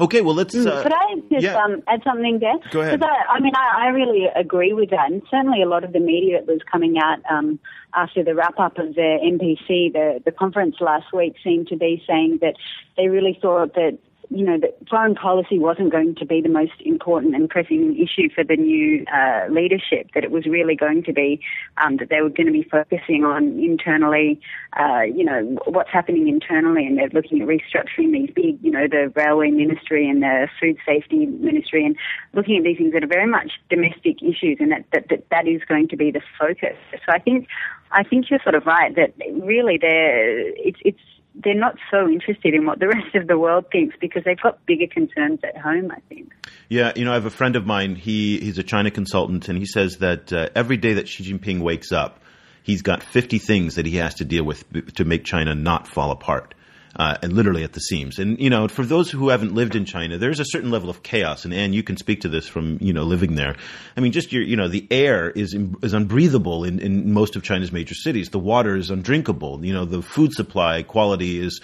Speaker 1: Okay, well let's.
Speaker 4: Mm, uh, Could I just
Speaker 1: yeah.
Speaker 4: um, add something there?
Speaker 1: Go ahead.
Speaker 4: I, I, mean, I, I, really agree with that, and certainly a lot of the media that was coming out um, after the wrap up of the NPC, the the conference last week, seemed to be saying that they really thought that you know, that foreign policy wasn't going to be the most important and pressing issue for the new uh, leadership, that it was really going to be um, that they were going to be focusing on internally, uh, you know, what's happening internally, and they're looking at restructuring these big, you know, the railway ministry and the food safety ministry, and looking at these things that are very much domestic issues, and that that, that, that is going to be the focus. So I think I think you're sort of right that really there it's it's they're not so interested in what the rest of the world thinks because they've got bigger concerns at home, I think.
Speaker 1: Yeah, you know, I have a friend of mine. He he's a China consultant, and he says that uh, every day that Xi Jinping wakes up, he's got 50 things that he has to deal with to make China not fall apart uh, and literally at the seams. And you know, for those who haven't lived in China, there's a certain level of chaos. And Anne, you can speak to this from you know living there. I mean, just your you know, the air is is unbreathable in, in most of China's major cities. The water is undrinkable. You know, the food supply quality is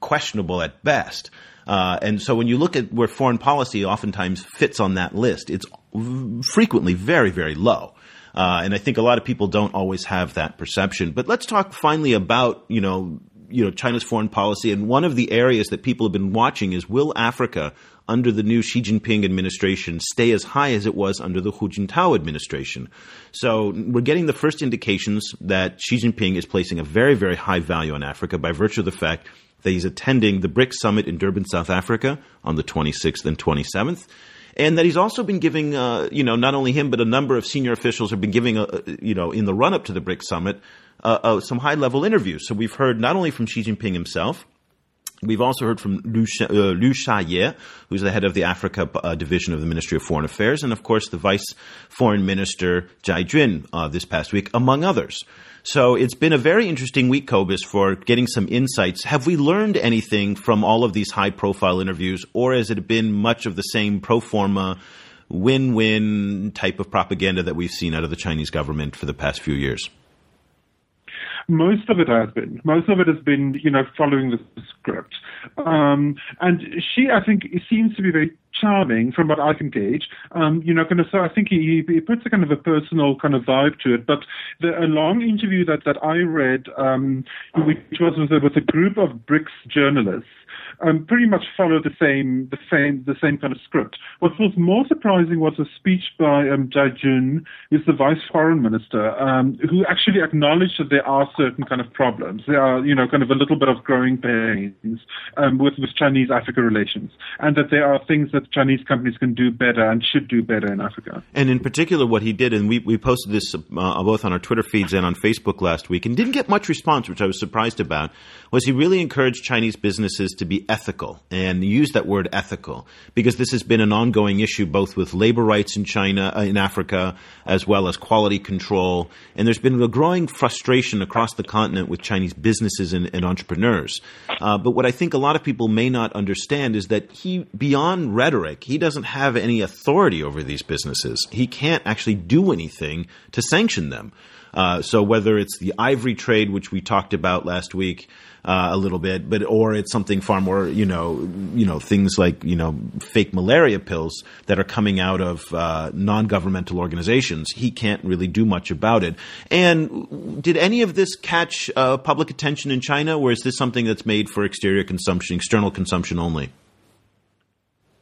Speaker 1: questionable at best. Uh, and so when you look at where foreign policy oftentimes fits on that list, it's frequently very, very low. Uh, and I think a lot of people don't always have that perception. But let's talk finally about, you know, you know, China's foreign policy. And one of the areas that people have been watching is will Africa under the new Xi Jinping administration stay as high as it was under the Hu Jintao administration. So we're getting the first indications that Xi Jinping is placing a very, very high value on Africa by virtue of the fact that he's attending the BRICS summit in Durban, South Africa on the 26th and 27th. And that he's also been giving, uh, you know, not only him, but a number of senior officials have been giving, a, you know, in the run up to the BRICS summit, uh, uh, some high level interviews. So we've heard not only from Xi Jinping himself, We've also heard from Liu, uh, Liu Shaye, who's the head of the Africa uh, division of the Ministry of Foreign Affairs, and of course the Vice Foreign Minister Zhai Jun uh, this past week, among others. So it's been a very interesting week, Cobus, for getting some insights. Have we learned anything from all of these high profile interviews, or has it been much of the same pro forma, win win type of propaganda that we've seen out of the Chinese government for the past few years?
Speaker 2: Most of it has been. Most of it has been, you know, following the script. Um, and Xi, I think, seems to be very charming from what I can gauge. Um, you know, kind of, so I think he, he puts a kind of a personal kind of vibe to it. But the, a long interview that, that I read, um, which was with a, with a group of BRICS journalists, um, pretty much followed the same the same the same kind of script. What was more surprising was a speech by um, Zhai Jun, who's the vice foreign minister, um, who actually acknowledged that there are certain kind of problems. There are you know kind of a little bit of growing pains um, with with Chinese Africa relations, and that there are things that Chinese companies can do better and should do better in Africa.
Speaker 1: And in particular, what he did, and we we posted this uh, both on our Twitter feeds and on Facebook last week, and didn't get much response, which I was surprised about, was he really encouraged Chinese businesses to be ethical and use that word ethical because this has been an ongoing issue both with labor rights in China, uh, in Africa, as well as quality control. And there's been a growing frustration across the continent with Chinese businesses and, and entrepreneurs. Uh, but what I think a lot of people may not understand is that he, beyond rhetoric, he doesn't have any authority over these businesses. He can't actually do anything to sanction them. Uh, so whether it's the ivory trade, which we talked about last week, uh, a little bit, but or it's something far more, you know, you know, things like you know, fake malaria pills that are coming out of uh, non-governmental organizations. He can't really do much about it. And did any of this catch uh, public attention in China, or is this something that's made for exterior consumption, external consumption only?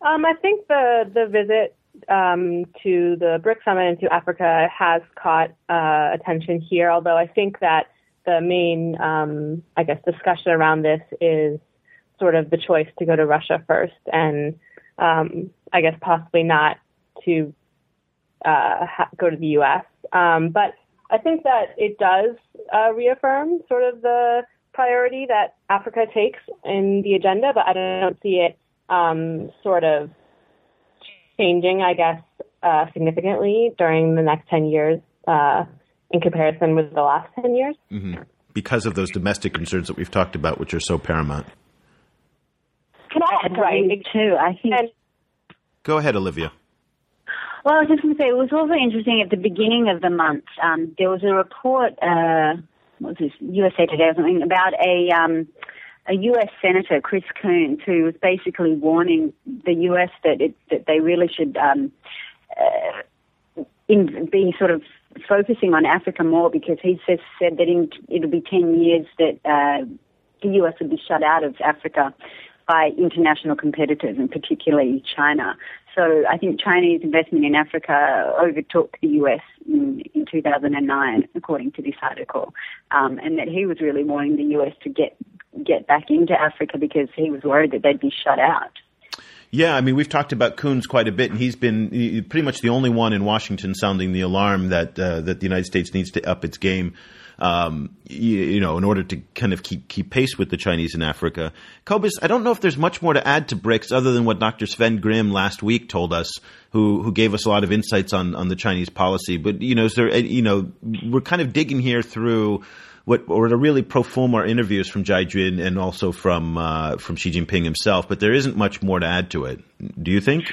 Speaker 3: Um, I think the the visit um, to the BRIC summit and to Africa has caught uh, attention here. Although I think that the main, um, I guess, discussion around this is sort of the choice to go to Russia first, and um, I guess possibly not to uh, ha- go to the U.S. Um, but I think that it does uh, reaffirm sort of the priority that Africa takes in the agenda, but I don't see it um, sort of changing, I guess, uh, significantly during the next 10 years uh, in comparison with the last 10 years.
Speaker 1: Mm-hmm. Because of those domestic concerns that we've talked about, which are so paramount.
Speaker 4: Can I add something too? I think. And,
Speaker 1: Go ahead, Olivia.
Speaker 4: Well, I was just going to say, it was also interesting at the beginning of the month, um, there was a report, uh, what was this, USA Today or something, about a, um, a U.S. Senator, Chris Coons, who was basically warning the U.S. that it, that they really should um, uh, in, be sort of focusing on Africa more because he says, said that in, it'll be 10 years that uh, the U.S. would be shut out of Africa by international competitors and particularly China. So I think Chinese investment in Africa overtook the US in, in 2009, according to this article, um, and that he was really wanting the US to get get back into Africa because he was worried that they'd be shut out.
Speaker 1: Yeah, I mean, we've talked about Coons quite a bit, and he's been pretty much the only one in Washington sounding the alarm that uh, that the United States needs to up its game um, you, you, know, in order to kind of keep keep pace with the Chinese in Africa. Cobus, I don't know if there's much more to add to BRICS other than what Dr. Sven Grimm last week told us, who who gave us a lot of insights on on the Chinese policy. But you know, is there you know, we're kind of digging here through what the really pro forma interviews from Zhai Jun and also from uh, from Xi Jinping himself, but there isn't much more to add to it. Do you think?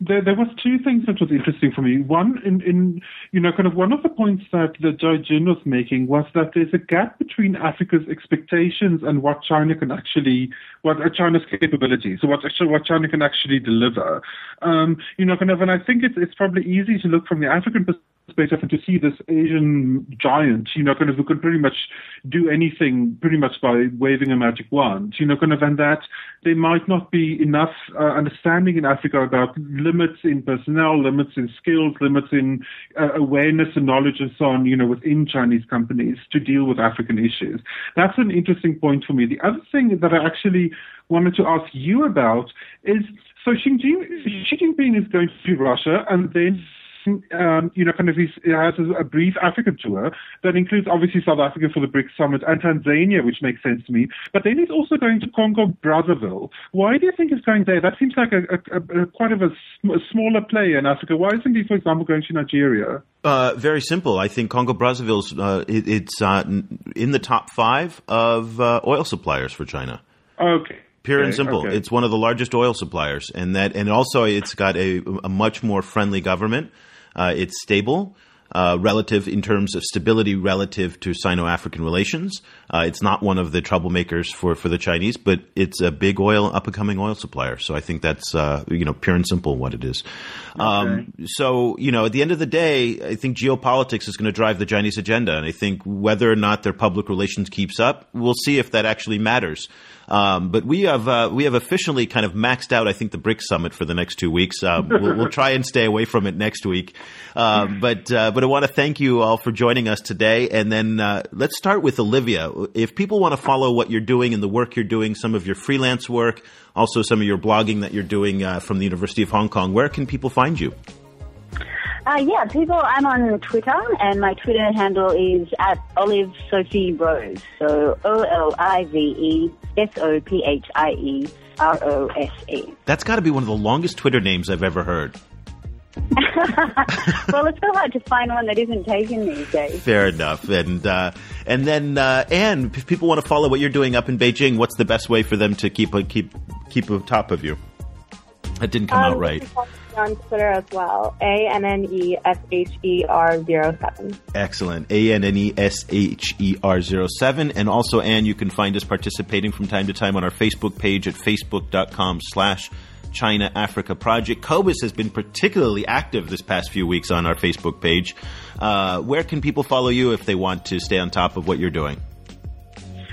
Speaker 2: there, there was two things that was interesting for me. One, in, in you know, kind of one of the points that the Zhai Jun was making was that there's a gap between Africa's expectations and what China can actually, what China's capabilities, so what what China can actually deliver. Um, you know, kind of, and I think it's it's probably easy to look from the African perspective perspective and to see this Asian giant, you know, kind of who can pretty much do anything pretty much by waving a magic wand, you know, kind of, and that there might not be enough uh, understanding in Africa about limits in personnel, limits in skills, limits in uh, awareness and knowledge and so on, you know, within Chinese companies to deal with African issues. That's an interesting point for me. The other thing that I actually wanted to ask you about is so Xi Jinping is going to Russia and then um, you know, kind of he has a brief African tour that includes obviously South Africa for the BRICS summit and Tanzania, which makes sense to me. But then he's also going to Congo Brazzaville. Why do you think he's going there? That seems like a, a, a quite of a, a, smaller player in Africa. Why isn't he, for example, going to Nigeria?
Speaker 1: Uh, very simple. I think Congo Brazzaville's uh, it, it's uh, in the top five of uh, oil suppliers for China.
Speaker 2: Okay.
Speaker 1: Pure and simple.
Speaker 2: Okay.
Speaker 1: It's one of the largest oil suppliers, and that, and also it's got a, a much more friendly government. Uh, it's stable. Uh, relative in terms of stability relative to Sino-African relations. Uh, it's not one of the troublemakers for, for the Chinese, but it's a big oil, up and coming oil supplier. So I think that's, uh, you know, pure and simple what it is. Okay. Um, so, you know, at the end of the day, I think geopolitics is going to drive the Chinese agenda. And I think whether or not their public relations keeps up, we'll see if that actually matters. Um, but we have uh, we have officially kind of maxed out. I think the BRICS summit for the next two weeks. Um, we'll, we'll, try and stay away from it next week. Um, but uh, but I want to thank you all for joining us today. And then uh, let's start with Olivia. If people want to follow what you're doing and the work you're doing, some of your freelance work, also some of your blogging that you're doing uh, from the University of Hong Kong, where can people find you?
Speaker 4: Uh, yeah, people, I'm on Twitter, and my Twitter handle is at Olive Sophie Rose. So O L I V E S O P H I E R O S E.
Speaker 1: That's got to be one of the longest Twitter names I've ever heard.
Speaker 4: well, it's so hard to find one that isn't taken these days.
Speaker 1: Fair enough. And uh, and then uh, Anne, if people want to follow what you're doing up in Beijing, what's the best way for them to keep a, keep keep a top of you? That didn't come
Speaker 3: um,
Speaker 1: out right
Speaker 3: on Twitter as well. A N N E S H E R 07.
Speaker 1: Excellent. A N N E S H E R 07. And also, Anne, you can find us participating from time to time on our Facebook page at facebook.com slash China Africa Project. Cobus has been particularly active this past few weeks on our Facebook page. Uh, where can people follow you if they want to stay on top of what you're doing?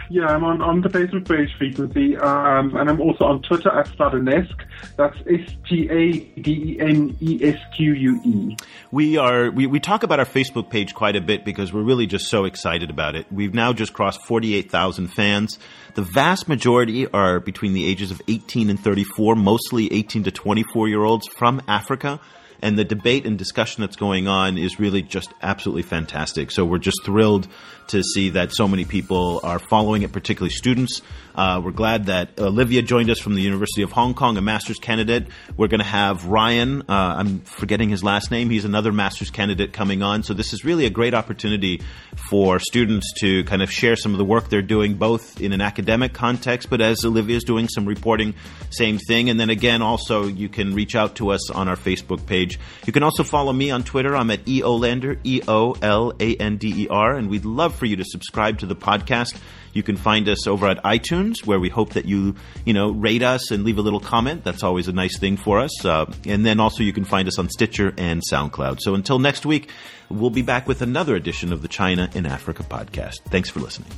Speaker 2: Yeah, I'm on, on the Facebook page frequently, um, and I'm also on Twitter at Stadenesque. That's S T A D E N E S Q U E.
Speaker 1: We are we, we talk about our Facebook page quite a bit because we're really just so excited about it. We've now just crossed 48,000 fans. The vast majority are between the ages of 18 and 34, mostly 18 to 24 year olds from Africa and the debate and discussion that's going on is really just absolutely fantastic. So we're just thrilled to see that so many people are following it, particularly students. Uh, we're glad that Olivia joined us from the University of Hong Kong, a master's candidate. We're going to have Ryan, uh, I'm forgetting his last name, he's another master's candidate coming on. So this is really a great opportunity for students to kind of share some of the work they're doing, both in an academic context, but as Olivia is doing some reporting, same thing. And then again, also, you can reach out to us on our Facebook page. You can also follow me on Twitter. I'm at EOLander, E O L A N D E R, and we'd love for you to subscribe to the podcast. You can find us over at iTunes, where we hope that you, you know, rate us and leave a little comment. That's always a nice thing for us. Uh, and then also you can find us on Stitcher and SoundCloud. So until next week, we'll be back with another edition of the China in Africa podcast. Thanks for listening.